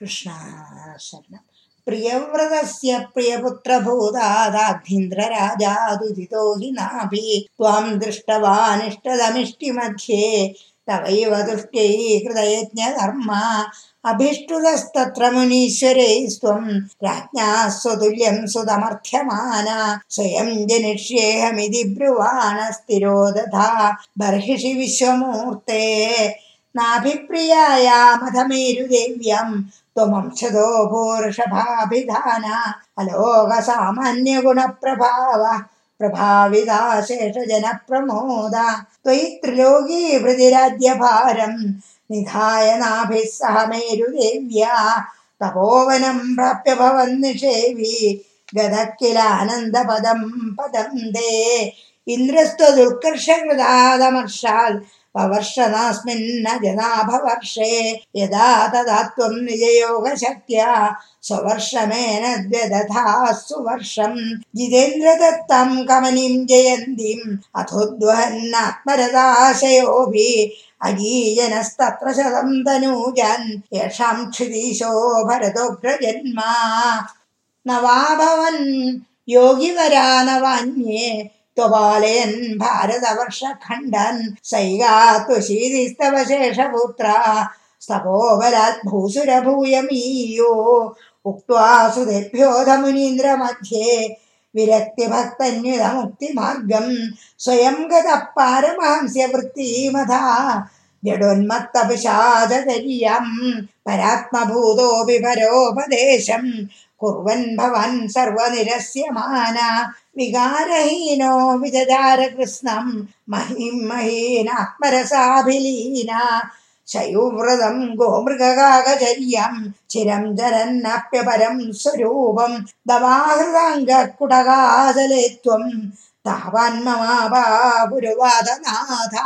कृष्णाशरणम् प्रियव्रतस्य प्रियपुत्रभूतादाघ्नीन्द्रराजादुदितो हि नाभि। त्वाम् दृष्टवानिष्टदमिष्टिमध्ये तवैव तुष्ट्यै हृदयज्ञधर्म अभिष्टुतस्तत्र मुनीश्वरैस्त्वम् राज्ञा स्वतुल्यम् सुतमर्थ्यमाना। स्वयम् जनिष्येऽहमिति ब्रुवाणस्तिरो दधा। बर्हिषि विश्वमूर्ते നാഭിപ്രിയായാമതമേരുദേവ്യം ത്വംശതോ പൂർഷഭാഭിധാന അലോക സാമാന്യ ഗുണപ്രഭാവ പ്രഭാവിതാ ശേഷജനപ്രമോദ. ത്വയി ത്രിലോകീ പ്രതിരാജ്യഭാരം നിധായ നാഭിः സഹ മേരുദേव्या തപോവനം പ്രാപ്യ ഭവൻ നിഷേവി. ഗതക്കിലാനന്ദപദം പദം ദേ ഇന്ദ്രസ്ത്വദുൽക്കർഷകൃതാദമർഷാൽ पवर्षनास्मिन्न जनाभवर्षे यदा तदा त्वम् निजयोगशक्त्या स्ववर्षमेन द्व्यदथा सुवर्षम्। जितेन्द्रदत्तम् कमनीम् जयन्तीम् अथोद्वहन्नात्मरदाशयोभिः अजीजनस्तत्र शतम् तनूजन् येषाम् क्षितीशो भरतोऽग्रजन्मा न वा भवन् योगिवरा न वान्ये त्वपालयन् भारतवर्षखण्डन् सैगा त्वशीतिस्तव शेषपुत्रा स्तपोबलात् भूसुरभूयमीयो उक्त्वा सुतेभ्योऽध मुनीन्द्रमध्ये विरक्तिभक्तन्युतमुक्तिमार्गम् स्वयम् गतः पारमहंस्य वृत्तिमथा जडोन्मत्तपिशाचर्यम् परात्मभूतोऽपि परोपदेशम् കുറുവൻ ഭവൻ സർവനിരസ്യമാന വികാരഹീനോ വിജാര കൃഷ്ണം മഹിം മഹീനാത്മരസാഭിലീന ശയുവ്രതം ഗോമൃഗകാകചര്യം ചിരം ജരന്നപ്യപരം സ്വരൂപം ദവാഹൃതാംഗക്കുടകാചലേത്വം താവാൻ മമാപാപുരുവാദനാഥ